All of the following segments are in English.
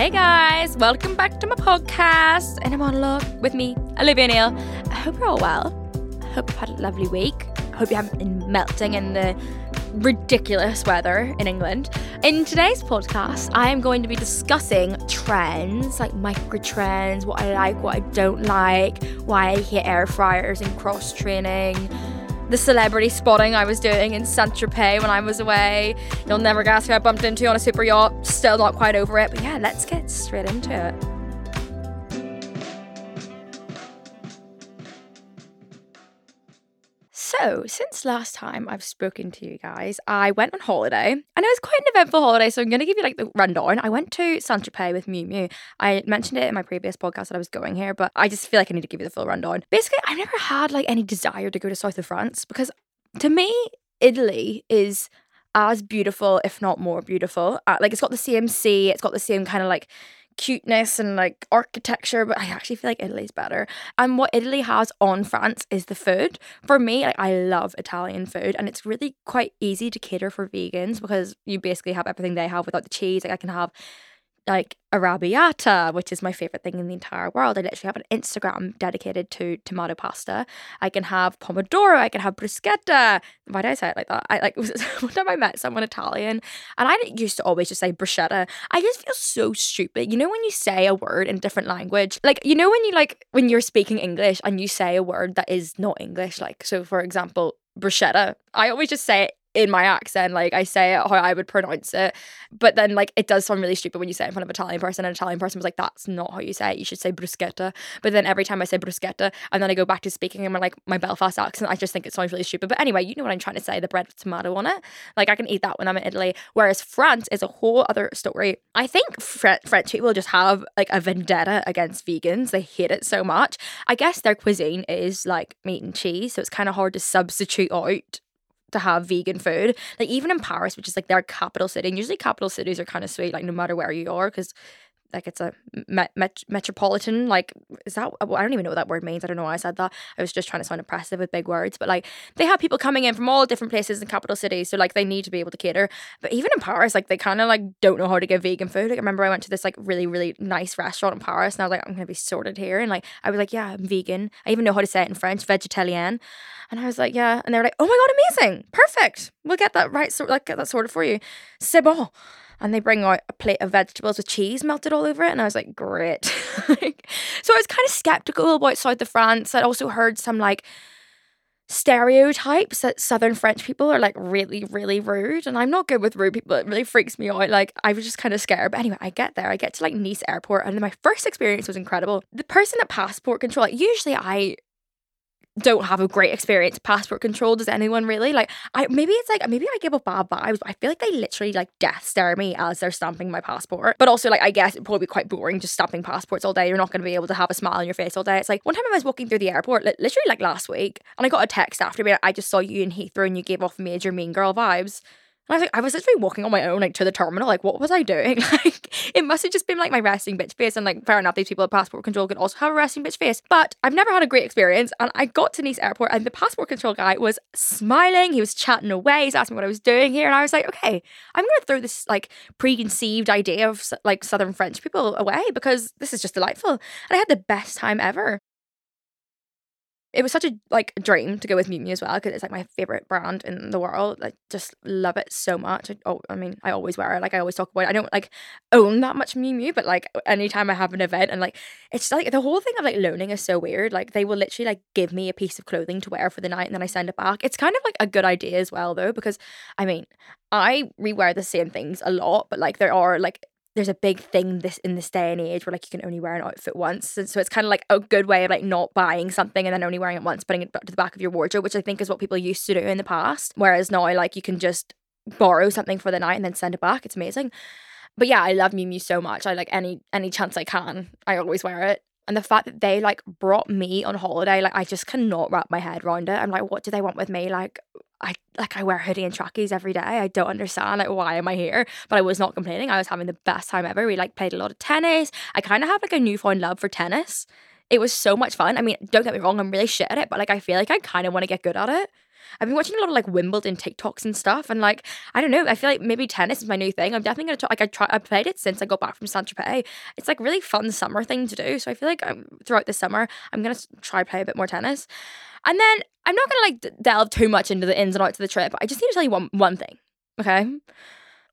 Hey guys, welcome back to my podcast on love with me, Olivia Neill. I hope you're all well. I hope you've had a lovely week. I hope you haven't been melting in the ridiculous weather in England. In today's podcast, I am going to be discussing trends, like micro trends, what I like, what I don't like, why I hate air fryers and cross training the celebrity spotting I was doing in Saint Tropez when I was away. You'll never guess who I bumped into on a super yacht. Still not quite over it, but yeah, let's get straight into it. So, since last time I've spoken to you guys, I went on holiday and it was quite an eventful holiday. So, I'm going to give you like the rundown. I went to Saint Tropez with Miu Miu. I mentioned it in my previous podcast that I was going here, but I just feel like I need to give you the full rundown. Basically, I've never had like any desire to go to south of France because to me, Italy is as beautiful, if not more beautiful. Uh, like, it's got the same sea, it's got the same kind of like cuteness and like architecture, but I actually feel like Italy's better. And what Italy has on France is the food. For me, like I love Italian food and it's really quite easy to cater for vegans because you basically have everything they have without the cheese. Like I can have like arrabbiata, which is my favorite thing in the entire world. I literally have an Instagram dedicated to tomato pasta. I can have pomodoro. I can have bruschetta. Why did I say it like that? I like one time I met someone Italian, and I used to always just say bruschetta. I just feel so stupid. You know when you say a word in a different language, like you know when you like when you're speaking English and you say a word that is not English. Like so, for example, bruschetta. I always just say it in my accent, like I say it how I would pronounce it. But then like it does sound really stupid when you say it in front of an Italian person. An Italian person was like, that's not how you say it. You should say bruschetta. But then every time I say bruschetta and then I go back to speaking in my like my Belfast accent, I just think it sounds really stupid. But anyway, you know what I'm trying to say, the bread with tomato on it. Like I can eat that when I'm in Italy. Whereas France is a whole other story. I think Fre- French people just have like a vendetta against vegans. They hate it so much. I guess their cuisine is like meat and cheese. So it's kind of hard to substitute out to have vegan food. Like even in Paris, which is like their capital city, and usually capital cities are kind of sweet, like no matter where you are, because like it's a met, met, metropolitan like is that i don't even know what that word means i don't know why i said that. I was just trying to sound impressive with big words but like they have people coming in from all different places in capital cities so like they need to be able to cater. But even in paris like they kind of like don't know how to give vegan food. Like i remember i went to this like really really nice restaurant in paris and i was like i'm gonna be sorted here and like i was like yeah i'm vegan. I even know how to say it in french vegetarian. And i was like yeah and they were like oh my god amazing! Perfect! We'll get that right sort like get that sorted for you. C'est bon and they bring out a plate of vegetables with cheese melted all over it. And I was like, great. so I was kind of skeptical about South of France. I'd also heard some like stereotypes that Southern French people are like really, really rude. And I'm not good with rude people. It really freaks me out. Like, I was just kind of scared. But anyway, I get there. I get to like Nice airport. And my first experience was incredible. The person at passport control, like, usually I don't have a great experience passport control does anyone really? Like i maybe it's like maybe i give up bad vibes i feel like they literally like death stare me as they're stamping my passport. But also like i guess it'd probably be quite boring just stamping passports all day. You're not going to be able to have a smile on your face all day. It's like one time i was walking through the airport literally like last week and i got a text after me i just saw you in heathrow and you gave off major mean girl vibes and I was like, I was literally walking on my own, like to the terminal. Like, what was I doing? Like, it must have just been like my resting bitch face. And like, fair enough, these people at passport control could also have a resting bitch face. But I've never had a great experience. And I got to Nice airport, and the passport control guy was smiling. He was chatting away. He's asking what I was doing here, and I was like, okay, I'm gonna throw this like preconceived idea of like Southern French people away because this is just delightful. And I had the best time ever it was such a like dream to go with Miu Miu as well because it's like my favorite brand in the world. I just love it so much. I, oh, I mean, I always wear it. Like I always talk about it. I don't like own that much Miu Miu, but like anytime I have an event and like it's like the whole thing of like loaning is so weird. Like they will literally like give me a piece of clothing to wear for the night and then I send it back. It's kind of like a good idea as well though because I mean I rewear the same things a lot, but like there are like there's a big thing this in this day and age where like you can only wear an outfit once. And so it's kind of like a good way of like not buying something and then only wearing it once putting it to the back of your wardrobe which i think is what people used to do in the past. Whereas now like you can just borrow something for the night and then send it back. It's amazing. But yeah i love Miu Miu so much. I like any any chance i can i always wear it. And the fact that they like brought me on holiday like i just cannot wrap my head around it. I'm like what do they want with me? Like I like I wear hoodie and trackies every day. I don't understand like why am I here? But I was not complaining. I was having the best time ever. We like played a lot of tennis. I kind of have like a newfound love for tennis. It was so much fun. I mean, don't get me wrong, I'm really shit at it, but like I feel like I kind of want to get good at it. I've been watching a lot of like Wimbledon TikToks and stuff, and like I don't know, I feel like maybe tennis is my new thing. I'm definitely gonna try. Like I try, I played it since I got back from Saint Tropez. It's like really fun summer thing to do. So I feel like um, throughout the summer, I'm gonna try play a bit more tennis, and then I'm not gonna like delve too much into the ins and outs of the trip. I just need to tell you one one thing, okay?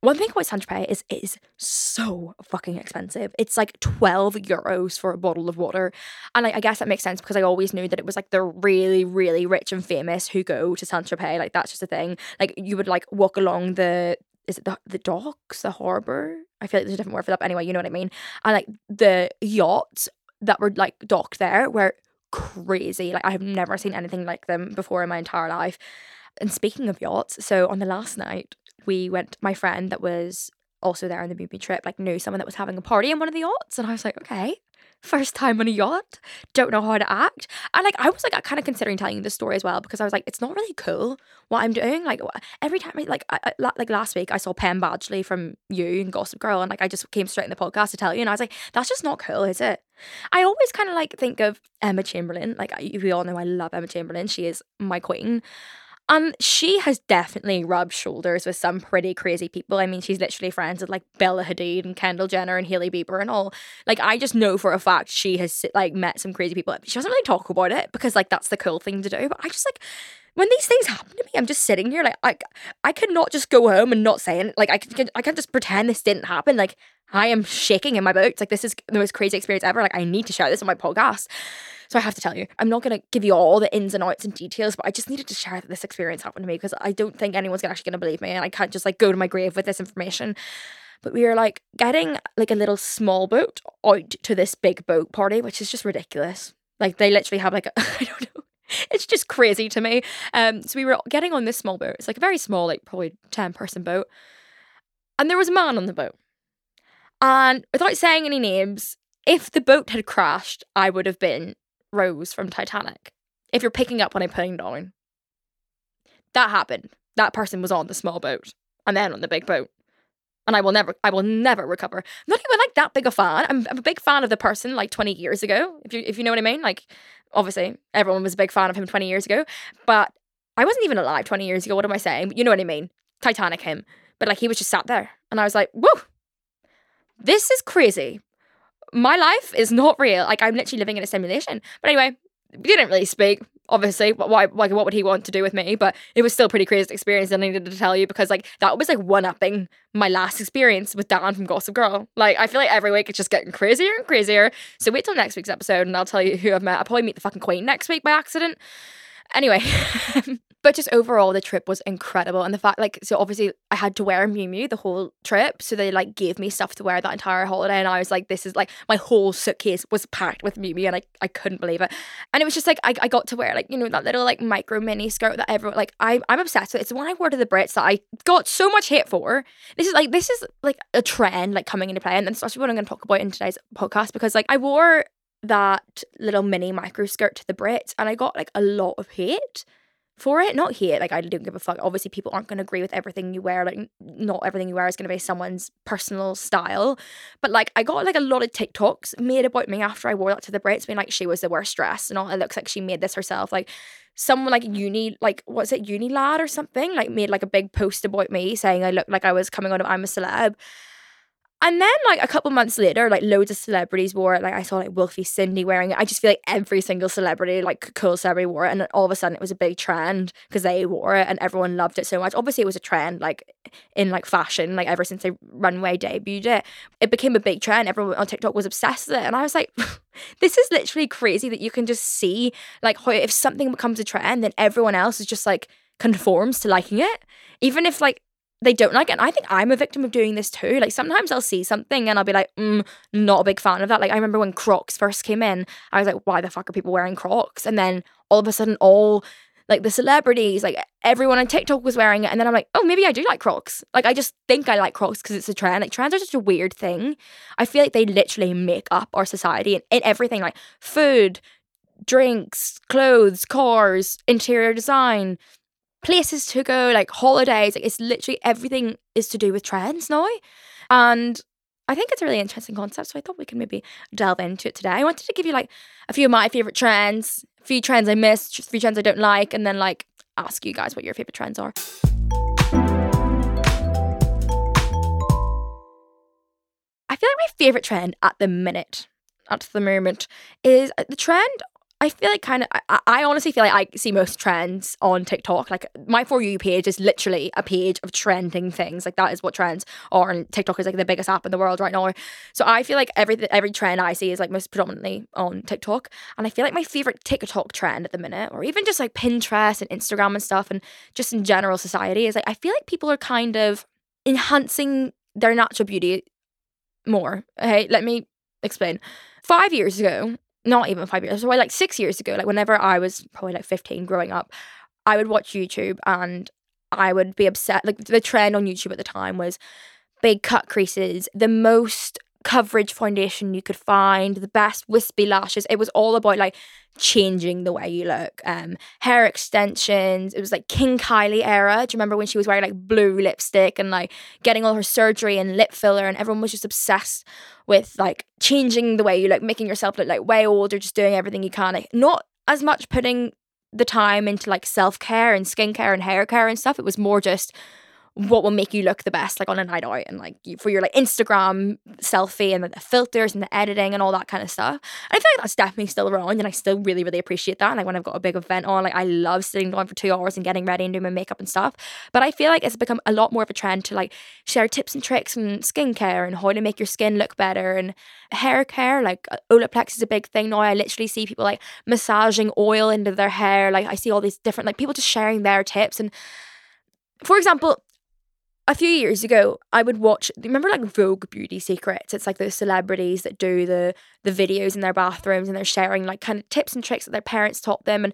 One thing about Saint Tropez is it is so fucking expensive. It's like 12 euros for a bottle of water. And like, I guess that makes sense because I always knew that it was like the really, really rich and famous who go to Saint Tropez. Like that's just a thing. Like you would like walk along the is it the, the docks, the harbour? I feel like there's a different word for that. But anyway, you know what I mean. And like the yachts that were like docked there were crazy. Like I have never seen anything like them before in my entire life. And speaking of yachts, so on the last night, we went, my friend that was also there on the Miu trip, like knew someone that was having a party in one of the yachts. And I was like, okay, first time on a yacht, don't know how to act. And like, I was like, kind of considering telling you this story as well because I was like, it's not really cool what I'm doing. Like, every time, I, like, I, like last week, I saw Penn Badgley from you and Gossip Girl, and like, I just came straight in the podcast to tell you. And I was like, that's just not cool, is it? I always kind of like think of Emma Chamberlain. Like, we all know I love Emma Chamberlain, she is my queen. And she has definitely rubbed shoulders with some pretty crazy people. I mean, she's literally friends with like Bella Hadid and Kendall Jenner and Hailey Bieber and all. Like, I just know for a fact she has like met some crazy people. She doesn't really talk about it because like that's the cool thing to do. But I just like when these things happen to me, I'm just sitting here like I I could not just go home and not say it. Like I can I can't just pretend this didn't happen. Like I am shaking in my boots. Like this is the most crazy experience ever. Like I need to share this on my podcast. So I have to tell you, I'm not to give you all the ins and outs and details, but I just needed to share that this experience happened to me because I don't think anyone's actually to believe me and I can't just like go to my grave with this information. But we were like getting like a little small boat out to this big boat party, which is just ridiculous. Like they literally have like I I don't know. It's just crazy to me. Um, so we were getting on this small boat. It's like a very small, like probably 10 person boat. And there was a man on the boat. And without saying any names, if the boat had crashed, I would have been Rose from Titanic. If you're picking up what I'm putting down, that happened. That person was on the small boat and then on the big boat. And I will never, I will never recover. Not even like that big a fan. I'm, I'm a big fan of the person like 20 years ago, if you if you know what I mean. Like, obviously, everyone was a big fan of him 20 years ago, but I wasn't even alive 20 years ago. What am I saying? You know what I mean. Titanic him. But like he was just sat there. And I was like, whoa, this is crazy my life is not real. Like I'm literally living in a simulation. But anyway, we didn't really speak. Obviously, why, like, what would he want to do with me? But it was still pretty crazy experience. And I needed to tell you because, like, that was like one upping my last experience with Dan from Gossip Girl. Like, I feel like every week it's just getting crazier and crazier. So wait till next week's episode, and I'll tell you who I've met. I'll probably meet the fucking Queen next week by accident. Anyway, but just overall, the trip was incredible. And the fact, like, so obviously I had to wear Miu Miu the whole trip. So they like gave me stuff to wear that entire holiday. And I was like, this is like, my whole suitcase was packed with Miu Miu and I, I couldn't believe it. And it was just like, I, I got to wear like, you know, that little like micro mini skirt that everyone, like, I, I'm obsessed with. It's the one I wore to the Brits that I got so much hate for. This is like, this is like a trend like coming into play. And that's actually what I'm going to talk about in today's podcast because like I wore that little mini micro skirt to the Brits and I got like a lot of hate for it. Not hate, like I don't give a fuck. Obviously, people aren't going to agree with everything you wear. Like, not everything you wear is going to be someone's personal style. But like, I got like a lot of TikToks made about me after I wore that to the Brits, being like she was the worst dress and all. It looks like she made this herself. Like, someone like uni, like what's it, uni lad or something, like made like a big post about me saying I looked like I was coming out of I'm a celeb. And then, like a couple months later, like loads of celebrities wore it. Like I saw like Wolfie Cindy wearing it. I just feel like every single celebrity, like cool celebrity, wore it, and all of a sudden it was a big trend because they wore it and everyone loved it so much. Obviously, it was a trend like in like fashion, like ever since they runway debuted it, it became a big trend. Everyone on TikTok was obsessed with it, and I was like, this is literally crazy that you can just see like if something becomes a trend, then everyone else is just like conforms to liking it, even if like they don't like it. And I think I'm a victim of doing this too. Like sometimes I'll see something and I'll be like, mm, not a big fan of that. Like I remember when Crocs first came in, I was like, why the fuck are people wearing Crocs? And then all of a sudden, all like the celebrities, like everyone on TikTok was wearing it. And then I'm like, oh, maybe I do like Crocs. Like I just think I like Crocs because it's a trend. Like trends are such a weird thing. I feel like they literally make up our society and, and everything like food, drinks, clothes, cars, interior design, places to go, like holidays. Like it's literally everything is to do with trends now. And I think it's a really interesting concept. So I thought we could maybe delve into it today. I wanted to give you like a few of my favorite trends, a few trends I missed, a few trends I don't like, and then like ask you guys what your favorite trends are. I feel like my favorite trend at the minute, at the moment, is uh, the trend I feel like kind of, I, I, honestly feel like I see most trends on TikTok. Like my For You page is literally a page of trending things. Like that is what trends are. And TikTok is like the biggest app in the world right now. So I feel like every, every trend I see is like most predominantly on TikTok. And I feel like my favorite TikTok trend at the minute, or even just like Pinterest and Instagram and stuff, and just in general society, is like I feel like people are kind of enhancing their natural beauty more. Okay, let me explain. Five years ago, not even five years, so like six years ago, like whenever I was probably like 15 growing up, I would watch YouTube and I would be upset. Like the trend on YouTube at the time was big cut creases, the most coverage foundation you could find, the best wispy lashes. It was all about like changing the way you look. Um, hair extensions. It was like King Kylie era. Do you remember when she was wearing like blue lipstick and like getting all her surgery and lip filler, and everyone was just obsessed with like changing the way you look, making yourself look like way older, just doing everything you can. Like, not as much putting the time into like self care and skincare and hair care and stuff. It was more just what will make you look the best like on a night out and like for your like Instagram selfie and the filters and the editing and all that kind of stuff. And I feel like that's definitely still around and I still really, really appreciate that. And like when I've got a big event on, like I love sitting down for two hours and getting ready and doing my makeup and stuff. But I feel like it's become a lot more of a trend to like share tips and tricks and skincare and how to make your skin look better and hair care. Like uh, Olaplex is a big thing now. I literally see people like massaging oil into their hair. Like I see all these different like people just sharing their tips and for example, a few years ago, I would watch. Remember, like Vogue Beauty Secrets? It's like those celebrities that do the the videos in their bathrooms, and they're sharing like kind of tips and tricks that their parents taught them. And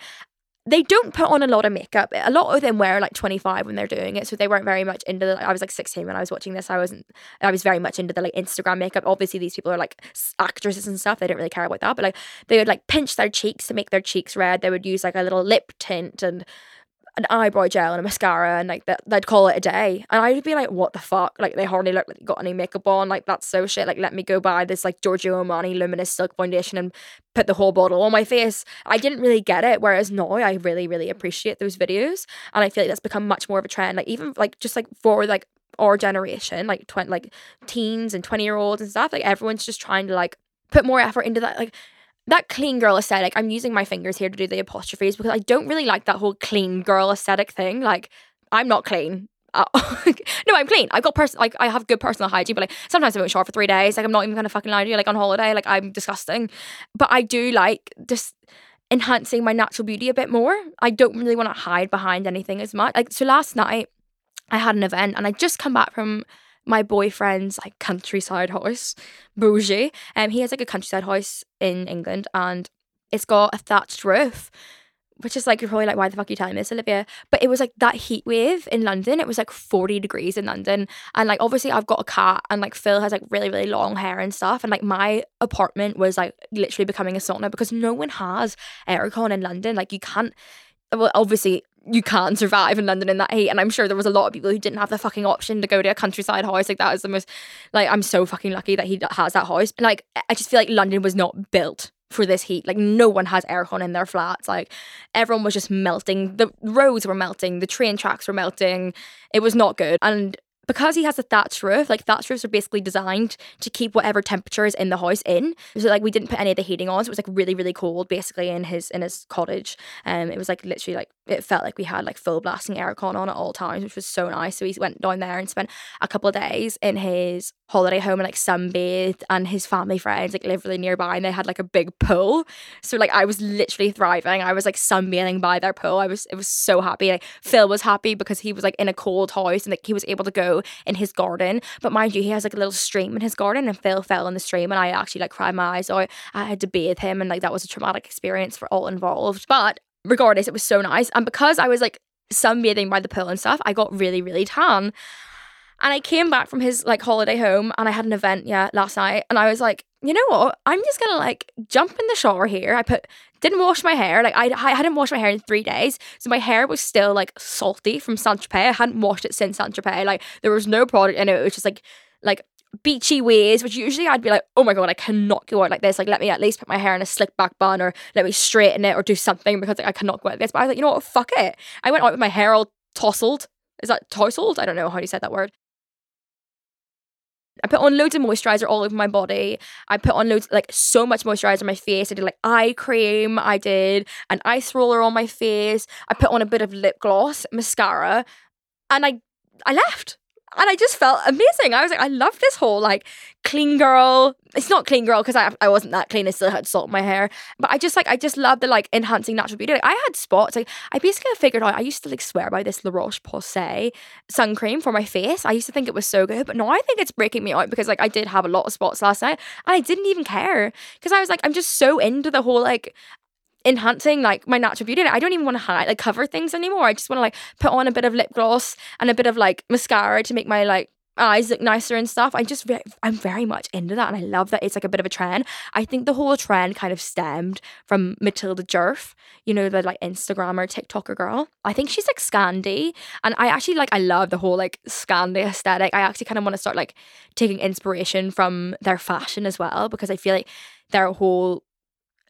they don't put on a lot of makeup. A lot of them wear like twenty five when they're doing it, so they weren't very much into. The, I was like sixteen when I was watching this. I wasn't. I was very much into the like Instagram makeup. Obviously, these people are like actresses and stuff. They didn't really care about that, but like they would like pinch their cheeks to make their cheeks red. They would use like a little lip tint and an eyebrow gel and a mascara and like that they'd call it a day. And I'd be like what the fuck? Like they hardly look like they got any makeup on. Like that's so shit. Like let me go buy this like Giorgio Armani luminous silk foundation and put the whole bottle on my face. I didn't really get it whereas now I really really appreciate those videos. And I feel like that's become much more of a trend. Like even like just like for like our generation like 20 like teens and 20 year olds and stuff like everyone's just trying to like put more effort into that. Like that clean girl aesthetic, I'm using my fingers here to do the apostrophes because I don't really like that whole clean girl aesthetic thing. Like, I'm not clean. Uh, no, I'm clean. I've got person like I have good personal hygiene, but like sometimes I won't shower for three days. Like I'm not even gonna fucking lie to you. Like on holiday, like I'm disgusting. But I do like just enhancing my natural beauty a bit more. I don't really want to hide behind anything as much. Like so last night I had an event and I just come back from my boyfriend's like countryside house, bougie. Um, he has like a countryside house in England, and it's got a thatched roof. Which is like you're probably like, why the fuck are you telling me this, Olivia? But it was like that heat wave in London. It was like 40 degrees in London. And like obviously I've got a cat and like Phil has like really, really long hair and stuff. And like my apartment was like literally becoming a sauna because no one has aircon in London. Like you can't well, obviously you can't survive in London in that heat. And I'm sure there was a lot of people who didn't have the fucking option to go to a countryside house. Like that is the most like I'm so fucking lucky that he has that house. Like I just feel like London was not built for this heat. Like no one has aircon in their flats. Like everyone was just melting. The roads were melting. The train tracks were melting. It was not good. And because he has a thatched roof, like thatched roofs are basically designed to keep whatever temperature is in the house in. So like we didn't put any of the heating on, so it was like really really cold basically in his in his cottage. Um, it was like literally like it felt like we had like full blasting aircon on at all times, which was so nice. So he went down there and spent a couple of days in his holiday home and like sunbathed, and his family friends like lived really nearby, and they had like a big pool. So like I was literally thriving. I was like sunbathing by their pool. I was it was so happy. Like Phil was happy because he was like in a cold house and like he was able to go in his garden. But mind you, he has like a little stream in his garden, and Phil fell in the stream, and I actually like cried my eyes out. I had to bathe him, and like that was a traumatic experience for all involved. But regardless, it was so nice. And because I was like sunbathing by the pool and stuff, I got really, really tan. And I came back from his like holiday home and I had an event, yeah, last night. And I was like, you know what? I'm just gonna like jump in the shower here. I put didn't wash my hair. Like I, I hadn't washed my hair in three days. So my hair was still like salty from Saint Tropez. I hadn't washed it since Saint Tropez. Like there was no product in it. It was just like like beachy waves, which usually I'd be like, oh my god, I cannot go out like this. Like, let me at least put my hair in a slick back bun or let me straighten it or do something because like, I cannot go out like this. But I was like, you know what, fuck it. I went out with my hair all tousled. Is that tousled? I don't know how you said that word. I put on loads of moisturizer all over my body. I put on loads, like so much moisturizer on my face. I did like eye cream. I did an ice roller on my face. I put on a bit of lip gloss, mascara, and I I left and I just felt amazing. I was like, I love this whole like clean girl. It's not clean girl because I I wasn't that clean. I still had salt in my hair, but I just like I just love the like enhancing natural beauty. Like, I had spots. Like I basically figured out. I used to like swear by this La Roche Posay sun cream for my face. I used to think it was so good, but now I think it's breaking me out because like I did have a lot of spots last night, and I didn't even care because I was like I'm just so into the whole like enhancing like my natural beauty. I don't even want to hide like cover things anymore. I just want to like put on a bit of lip gloss and a bit of like mascara to make my like eyes look nicer and stuff. I just I'm very much into that and I love that it's like a bit of a trend. I think the whole trend kind of stemmed from Matilda Djerf, you know, the like Instagrammer, TikToker girl. I think she's like Scandi and I actually like I love the whole like Scandi aesthetic. I actually kind of want to start like taking inspiration from their fashion as well because I feel like their whole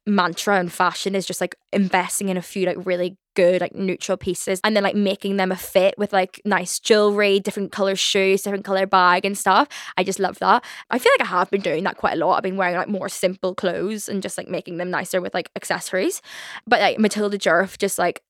mantra and fashion is just like investing in a few like really good like neutral pieces and then like making them a fit with like nice jewelry different color shoes different color bag and stuff. I just love that. I feel like i have been doing that quite a lot. I've been wearing like more simple clothes and just like making them nicer with like accessories. But like matilda djerf just like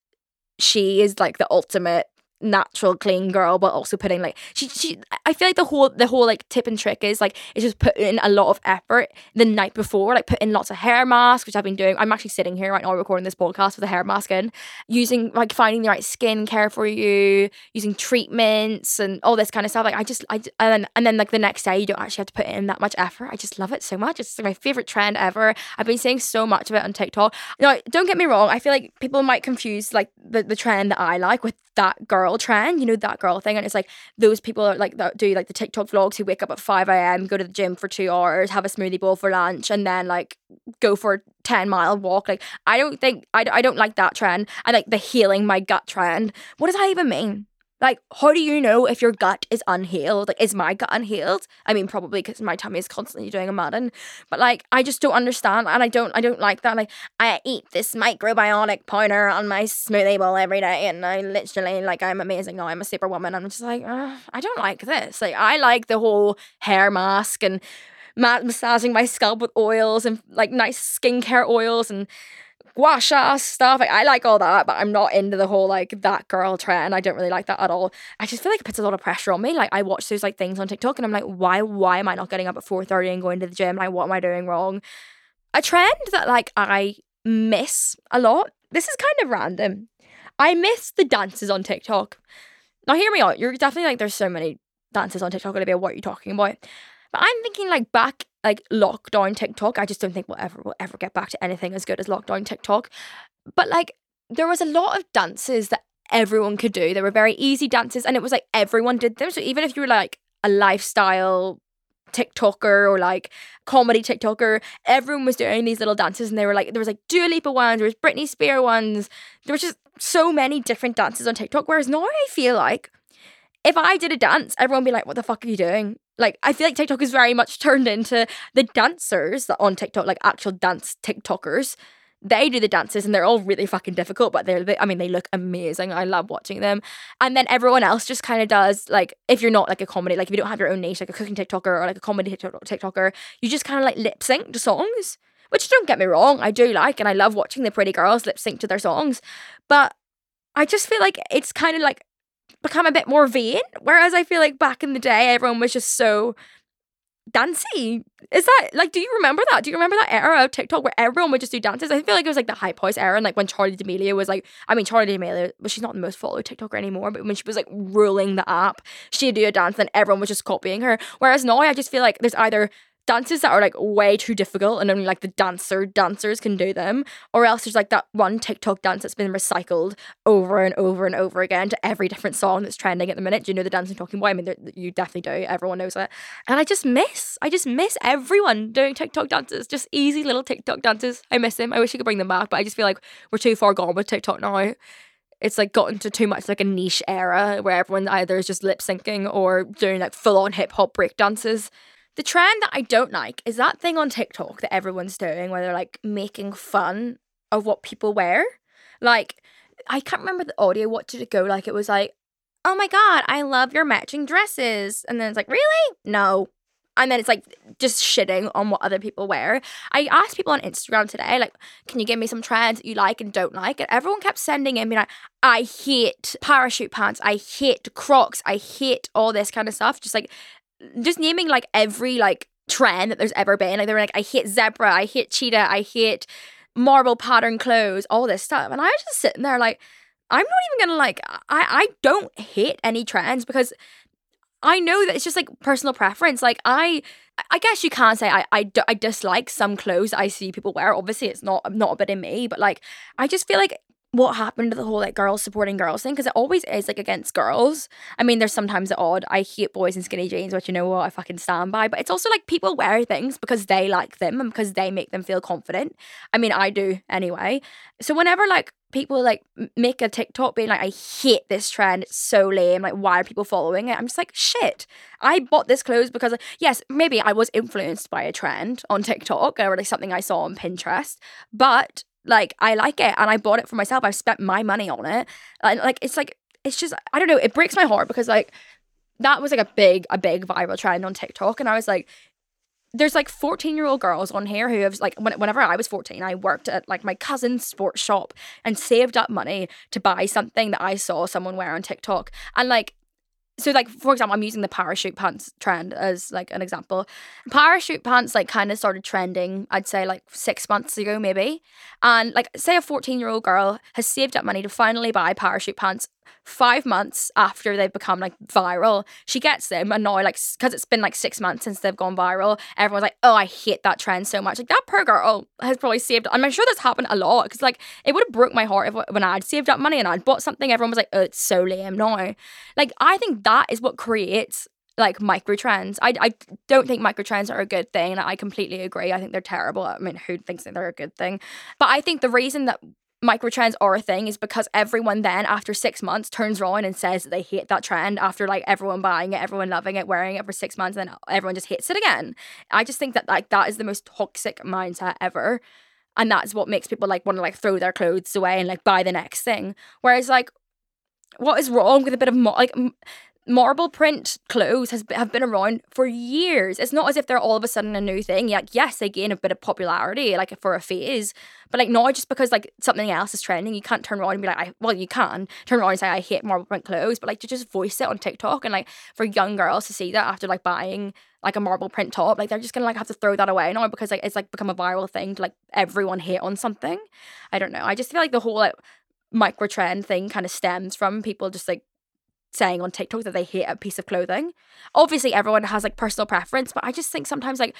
she is like the ultimate natural clean girl but also putting like she she I feel like the whole the whole like tip and trick is like it's just put in a lot of effort the night before like put in lots of hair masks which I've been doing. I'm actually sitting here right now recording this podcast with a hair mask in using like finding the right skin care for you using treatments and all this kind of stuff. Like I just I and then and then like the next day you don't actually have to put in that much effort. I just love it so much. It's like my favorite trend ever. I've been seeing so much of it on TikTok. Now don't get me wrong. I feel like people might confuse like the, the trend that I like with that girl trend, you know, that girl thing. And it's like those people are like that do like the TikTok vlogs who wake up at 5 a.m., go to the gym for two hours, have a smoothie bowl for lunch, and then like go for a 10 mile walk. Like, I don't think, I, I don't like that trend. I like the healing my gut trend. What does that even mean? Like, how do you know if your gut is unhealed? Like, is my gut unhealed? I mean, probably because my tummy is constantly doing a Madden. But like, I just don't understand, and I don't, I don't like that. Like, I eat this microbiotic powder on my smoothie bowl every day, and I literally like, I'm amazing now. I'm a superwoman. I'm just like, I don't like this. Like, I like the whole hair mask and massaging my scalp with oils and like nice skincare oils and gua sha stuff. Like, I like all that, but I'm not into the whole like that girl trend. I don't really like that at all. I just feel like it puts a lot of pressure on me. Like I watch those like things on TikTok and I'm like, why why am I not getting up at 4:30 and going to the gym? Like what am I doing wrong? A trend that like I miss a lot. This is kind of random. I miss the dances on TikTok. Now hear me out. You're definitely like there's so many dances on TikTok. Olivia, what are you talking about? But I'm thinking like back like lockdown TikTok. I just don't think we'll ever will ever get back to anything as good as lockdown TikTok. But like there was a lot of dances that everyone could do. They were very easy dances and it was like everyone did them. So even if you were like a lifestyle TikToker or like comedy TikToker, everyone was doing these little dances and they were like there was like Dua Lipa ones, there was Britney Spears ones. There was just so many different dances on TikTok. Whereas now I feel like if I did a dance, everyone would be like, What the fuck are you doing? like I feel like TikTok is very much turned into the dancers that on TikTok, like actual dance TikTokers. They do the dances and they're all really fucking difficult, but they're, they, I mean, they look amazing. I love watching them. And then everyone else just kind of does, like, if you're not like a comedy, like if you don't have your own niche, like a cooking TikToker or like a comedy TikToker, you just kind of like lip sync to songs, which don't get me wrong, I do like, and I love watching the pretty girls lip sync to their songs. But I just feel like it's kind of like become a bit more vain. Whereas I feel like back in the day, everyone was just so dancey. Is that like, do you remember that? Do you remember that era of TikTok where everyone would just do dances? I feel like it was like the Hype House era, and like when Charli D'Amelio was like, I mean, Charli D'Amelio, but she's not the most followed TikToker anymore, but when she was like ruling the app, she'd do a dance and everyone was just copying her. Whereas now I just feel like there's either dances that are like way too difficult and only like the dancer dancers can do them or else there's like that one tiktok dance that's been recycled over and over and over again to every different song that's trending at the minute. Do you know the dance i'm talking about i mean you definitely do. Everyone knows it and i just miss i just miss everyone doing tiktok dances. Just easy little tiktok dances. I miss them. I wish i could bring them back but i just feel like we're too far gone with tiktok now. It's like gotten to too much like a niche era where everyone either is just lip syncing or doing like full on hip hop break dances The trend that I don't like is that thing on TikTok that everyone's doing where they're like making fun of what people wear. Like, I can't remember the audio. What did it go like? It was like, oh my God, I love your matching dresses. And then it's like, really? No. And then it's like just shitting on what other people wear. I asked people on Instagram today, like, can you give me some trends that you like and don't like? And everyone kept sending in, being like, I hate parachute pants, I hate Crocs, I hate all this kind of stuff. Just like, just naming like every like trend that there's ever been. Like they were like, I hate zebra, I hate cheetah, I hate marble pattern clothes, all this stuff. And I was just sitting there like, I'm not even gonna like I I don't hate any trends because I know that it's just like personal preference. Like I I guess you can't say I, I, I dislike some clothes I see people wear. Obviously, it's not not a bit in me, but like I just feel like what happened to the whole like girls supporting girls thing because it always is like against girls. I mean, there's sometimes the odd. I hate boys in skinny jeans, which you know what I fucking stand by. But it's also like people wear things because they like them and because they make them feel confident. I mean, I do anyway. So whenever like people like make a TikTok being like, I hate this trend. It's so lame. Like, why are people following it? I'm just like, shit. I bought this clothes because, yes, maybe I was influenced by a trend on TikTok or like something I saw on Pinterest, but like I like it and I bought it for myself. I've spent my money on it. And like it's like it's just I don't know, it breaks my heart because like that was like a big a big viral trend on TikTok and I was like there's like 14 year old girls on here who have like when, whenever I was 14 I worked at like my cousin's sports shop and saved up money to buy something that I saw someone wear on TikTok and like so like for example i'm using the parachute pants trend as like an example. Parachute pants like kind of started trending i'd say like six months ago maybe. And like say a 14 year old girl has saved up money to finally buy parachute pants five months after they've become like viral, she gets them. And now, like, because it's been like six months since they've gone viral, everyone's like, oh, I hate that trend so much. Like, that poor girl has probably saved, I'm sure this happened a lot because, like, it would have broke my heart if when I'd saved up money and I'd bought something, everyone was like, oh, it's so lame now. Like, I think that is what creates like micro trends. I, I don't think micro trends are a good thing. I completely agree. I think they're terrible. I mean, who thinks that they're a good thing? But I think the reason that microtrends are a thing is because everyone then after six months turns around and says that they hate that trend after like everyone buying it, everyone loving it, wearing it for six months, and then everyone just hates it again. I just think that like that is the most toxic mindset ever. And that's what makes people like want to like throw their clothes away and like buy the next thing. Whereas like what is wrong with a bit of mo- like marble print clothes has have been around for years. It's not as if they're all of a sudden a new thing. Like yes, they gain a bit of popularity like for a phase, but like not just because like something else is trending, you can't turn around and be like, I, well, you can turn around and say I hate marble print clothes, but like to just voice it on TikTok and like for young girls to see that after like buying like a marble print top, like they're just gonna like have to throw that away now because like it's like become a viral thing to like everyone hate on something. I don't know. I just feel like the whole like micro trend thing kind of stems from people just like saying on TikTok that they hate a piece of clothing. Obviously, everyone has like personal preference, but I just think sometimes like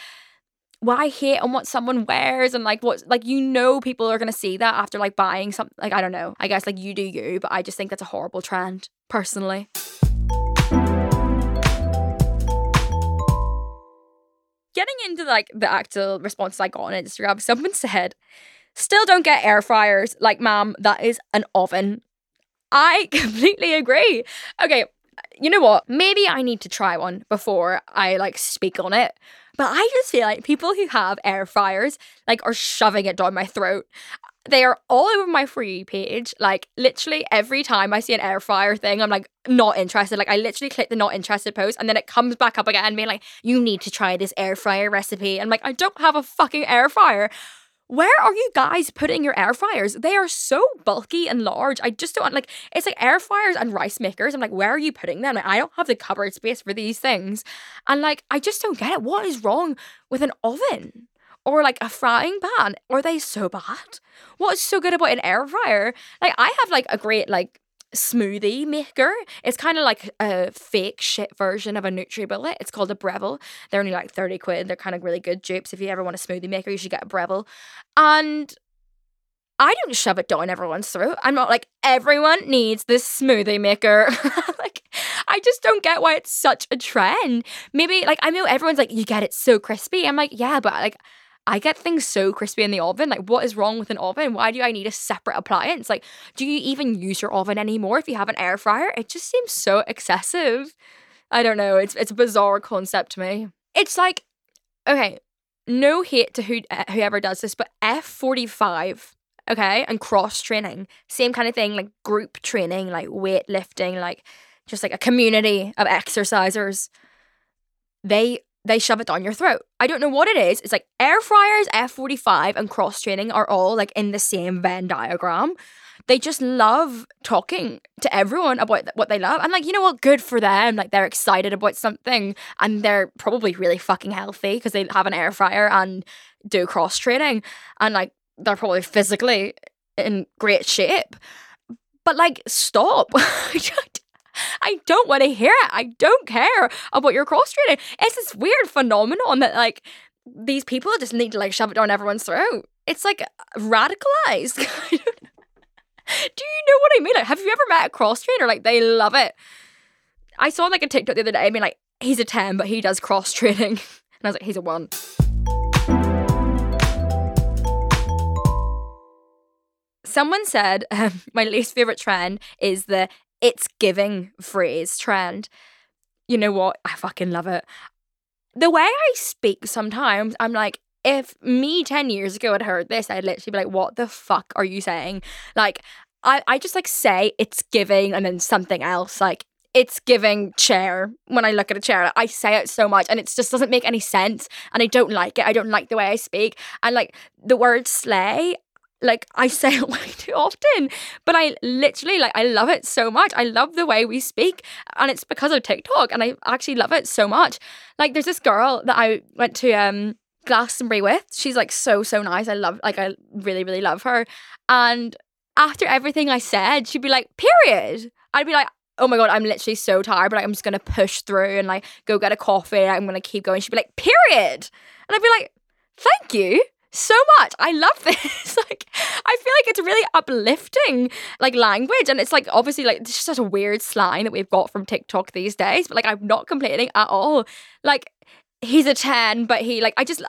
why hate on what someone wears and like what like you know people are gonna see that after like buying something like I don't know. I guess like you do you, but I just think that's a horrible trend personally. Getting into like the actual responses I got on Instagram, someone said, Still don't get air fryers. Like, ma'am, that is an oven. I completely agree. Okay, you know what? Maybe I need to try one before I like speak on it. But I just feel like people who have air fryers like are shoving it down my throat. They are all over my free page. Like literally every time I see an air fryer thing, I'm like not interested. Like I literally click the not interested post and then it comes back up again and being like, you need to try this air fryer recipe. I'm like, I don't have a fucking air fryer. Where are you guys putting your air fryers? They are so bulky and large. I just don't like it's like air fryers and rice makers. I'm like, where are you putting them? Like, I don't have the cupboard space for these things. And like, I just don't get it. What is wrong with an oven? Or like a frying pan? Are they so bad? What is so good about an air fryer? Like I have like a great like smoothie maker. It's kind of like a fake shit version of a NutriBullet. It's called a Breville. They're only like 30 quid. They're kind of really good dupes. If you ever want a smoothie maker, you should get a Breville. And I don't shove it down everyone's throat. I'm not like, everyone needs this smoothie maker. like, I just don't get why it's such a trend. Maybe, like, I know everyone's like, you get it so crispy. I'm like, yeah, but like, I get things so crispy in the oven. Like, what is wrong with an oven? Why do I need a separate appliance? Like, do you even use your oven anymore if you have an air fryer? It just seems so excessive. I don't know. It's it's a bizarre concept to me. It's like, okay, no hate to who, uh, whoever does this, but F45, okay, and cross training, same kind of thing, like group training, like weightlifting, like just like a community of exercisers. They they shove it down your throat. I don't know what it is. It's like air fryers, F45, and cross training are all like in the same Venn diagram. They just love talking to everyone about what they love. And like, you know what? Good for them. Like, they're excited about something and they're probably really fucking healthy because they have an air fryer and do cross training. And like, they're probably physically in great shape. But like, stop. I don't want to hear it. I don't care about your cross training. It's this weird phenomenon that like these people just need to like shove it down everyone's throat. It's like radicalized. Do you know what I mean? Like, have you ever met a cross trainer? Like, they love it. I saw like a TikTok the other day. I mean, like, he's a 10, but he does cross training. And I was like, he's a 1. Someone said um, my least favorite trend is the it's giving phrase trend. You know what? I fucking love it. The way I speak sometimes, I'm like, if me 10 years ago had heard this, I'd literally be like, what the fuck are you saying? Like, I, I just like say it's giving and then something else. Like, it's giving chair when I look at a chair. I say it so much and it just doesn't make any sense. And I don't like it. I don't like the way I speak. And like the word slay, like I say it way too often, but I literally like I love it so much. I love the way we speak, and it's because of TikTok, and I actually love it so much. Like there's this girl that I went to um Glastonbury with. She's like so so nice. I love like I really really love her. And after everything I said, she'd be like, "Period." I'd be like, "Oh my god, I'm literally so tired, but like, I'm just gonna push through and like go get a coffee. I'm gonna keep going." She'd be like, "Period," and I'd be like, "Thank you." So much. I love this. like, I feel like it's really uplifting, like language, and it's like obviously like it's just such a weird slang that we've got from TikTok these days. But like, I'm not complaining at all. Like, he's a 10, but he like I just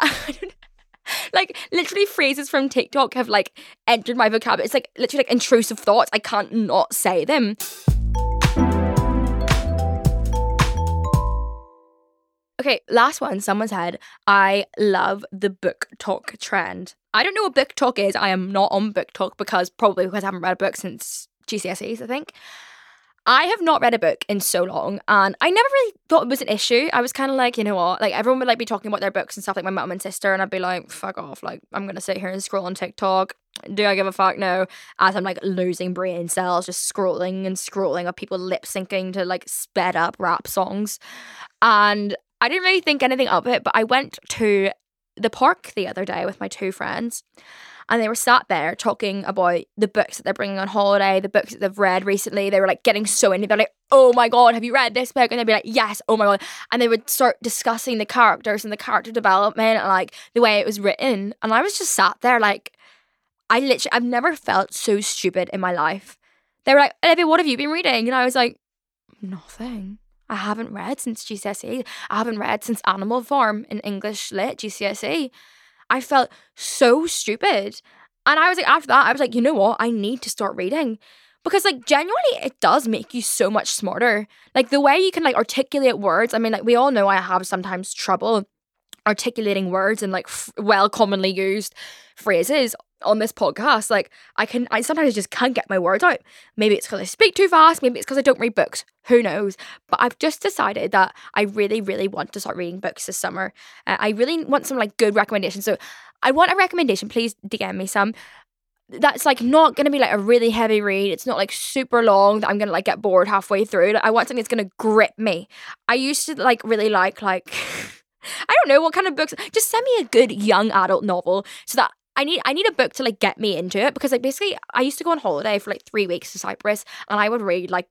like literally phrases from TikTok have like entered my vocabulary. It's like literally like intrusive thoughts. I can't not say them. Okay, last one. Someone said, I love the book talk trend. I don't know what BookTok is. I am not on BookTok because probably because I haven't read a book since GCSEs, I think. I have not read a book in so long, and I never really thought it was an issue. I was kind of like, you know what, like everyone would like be talking about their books and stuff, like my mum and sister, and I'd be like, fuck off, like I'm gonna sit here and scroll on TikTok. Do I give a fuck? No. As I'm like losing brain cells, just scrolling and scrolling of people lip syncing to like sped up rap songs, and I didn't really think anything of it. But I went to the park the other day with my two friends and they were sat there talking about the books that they're bringing on holiday, the books that they've read recently. They were like getting so into. They're like, "Oh my god, have you read this book?" And they'd be like, "Yes, oh my god," and they would start discussing the characters and the character development and like the way it was written. And I was just sat there like, I literally, I've never felt so stupid in my life. They were like, Olivia, what have you been reading? And I was like, nothing. I haven't read since GCSE. I haven't read since Animal Farm in English Lit GCSE. I felt so stupid. And I was like, after that, I was like, you know what? I need to start reading. Because, like, genuinely, it does make you so much smarter. Like, the way you can, like, articulate words. I mean, like, we all know I have sometimes trouble articulating words and, like, f- well commonly used phrases on this podcast. Like, I can, I sometimes just can't get my words out. Maybe it's because I speak too fast. Maybe it's because I don't read books. Who knows? But I've just decided that I really, really want to start reading books this summer. Uh, I really want some like good recommendations. So I want a recommendation. Please DM me some. That's like not gonna be like a really heavy read. It's not like super long that I'm gonna like get bored halfway through. I want something that's gonna grip me. I used to like really like like I don't know what kind of books. Just send me a good young adult novel so that I need I need a book to like get me into it because like basically I used to go on holiday for like three weeks to Cyprus and I would read like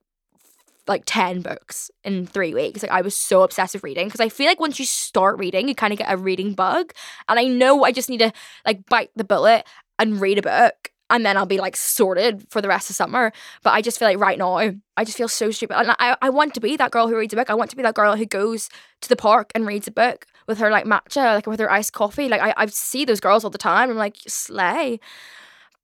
like 10 books in three weeks. Like I was so obsessed with reading because I feel like once you start reading, you kind of get a reading bug. And I know I just need to like bite the bullet and read a book and then I'll be like sorted for the rest of summer. But I just feel like right now, I just feel so stupid. And I, I want to be that girl who reads a book. I want to be that girl who goes to the park and reads a book with her like matcha, like with her iced coffee. Like I, I see those girls all the time. I'm like, slay.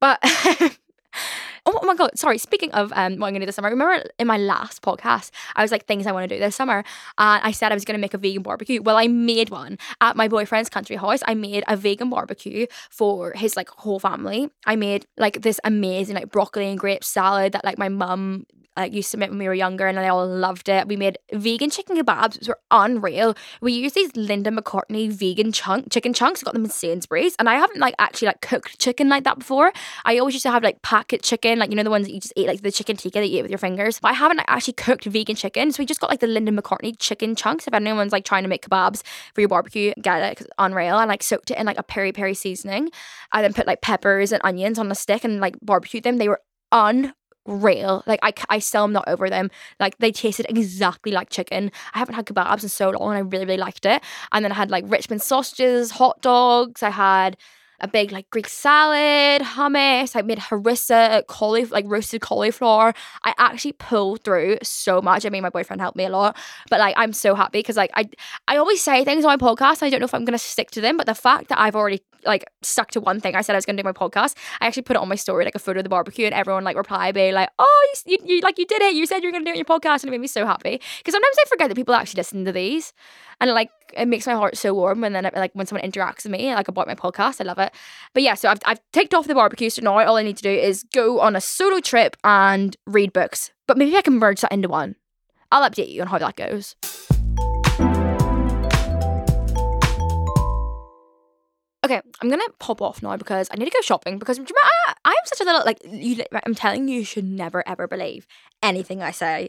But Oh, oh my god, sorry. Speaking of um, what I'm gonna do this summer, remember in my last podcast, I was like things I want to do this summer, and I said I was gonna make a vegan barbecue. Well, I made one at my boyfriend's country house. I made a vegan barbecue for his like whole family. I made like this amazing like broccoli and grape salad that like my mum like used to make when we were younger and they all loved it. We made vegan chicken kebabs, which were unreal. We used these Linda McCartney vegan chunk chicken chunks, I got them in Sainsbury's. And I haven't like actually like cooked chicken like that before. I always used to have like packet chicken, like you know the ones that you just eat, like the chicken tikka that you eat with your fingers. But I haven't actually cooked vegan chicken. So we just got like the Linda McCartney chicken chunks. If anyone's like trying to make kebabs for your barbecue, get it, it's unreal. And like soaked it in like a peri peri seasoning. I then put like peppers and onions on a stick and like barbecued them. They were un real. Like I, I still am not over them. Like they tasted exactly like chicken. I haven't had kebabs in so long and I really, really liked it. And then I had like Richmond sausages, hot dogs. I had a big like Greek salad, hummus. I made harissa, cauliflower, like roasted cauliflower. I actually pulled through so much. I mean, my boyfriend helped me a lot, but like I'm so happy because like I I always say things on my podcast. I don't know if I'm gonna stick to them, but the fact that I've already like stuck to one thing. I said I was going to do my podcast. I actually put it on my story, like a photo of the barbecue, and everyone like replied, be like, "Oh, you, you, you like you did it. You said you were going to do it on your podcast," and it made me so happy because sometimes I forget that people actually listen to these, and like it makes my heart so warm. And then like when someone interacts with me, like about my podcast, I love it. But yeah, so I've I've ticked off the barbecue. So now all I need to do is go on a solo trip and read books. But maybe I can merge that into one. I'll update you on how that goes. Okay, I'm gonna pop off now because I need to go shopping. Because remember, I, I'm such a little like you. I'm telling you, you should never ever believe anything I say.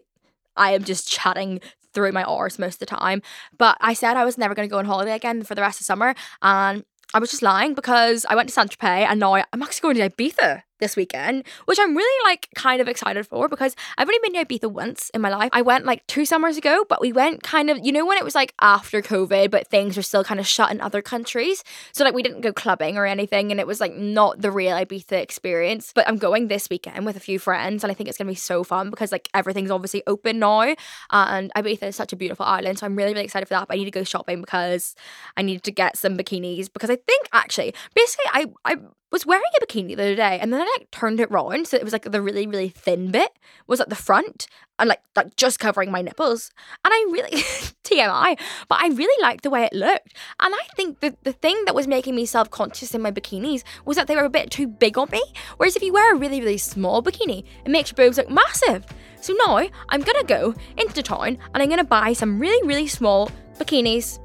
I am just chatting through my hours most of the time. But I said I was never gonna go on holiday again for the rest of summer, and I was just lying because I went to Saint Tropez and now I'm actually going to Ibiza this weekend, which I'm really like kind of excited for because I've only been to Ibiza once in my life. I went like two summers ago, but we went kind of, you know, when it was like after COVID, but things were still kind of shut in other countries. So like we didn't go clubbing or anything, and it was like not the real Ibiza experience. But I'm going this weekend with a few friends, and I think it's gonna be so fun because like everything's obviously open now, and Ibiza is such a beautiful island. So I'm really really excited for that. But I need to go shopping because I need to get some bikinis because I think actually basically I I was wearing a bikini the other day and then I like turned it round so it was like the really really thin bit was at the front and like like just covering my nipples. And I really TMI but I really liked the way it looked. And I think the the thing that was making me self-conscious in my bikinis was that they were a bit too big on me. Whereas if you wear a really really small bikini it makes your boobs look massive. So now I'm gonna go into town and I'm gonna buy some really really small bikinis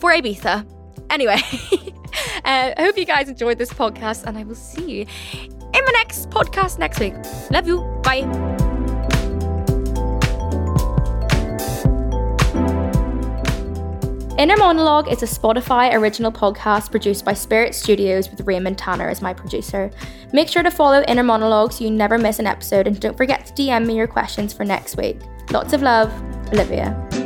for Ibiza. Anyway Uh, I hope you guys enjoyed this podcast, and I will see you in my next podcast next week. Love you. Bye. Inner Monologue is a Spotify original podcast produced by Spirit Studios with Raymond Tannor as my producer. Make sure to follow Inner Monologue so you never miss an episode and don't forget to DM me your questions for next week. Lots of love, Olivia.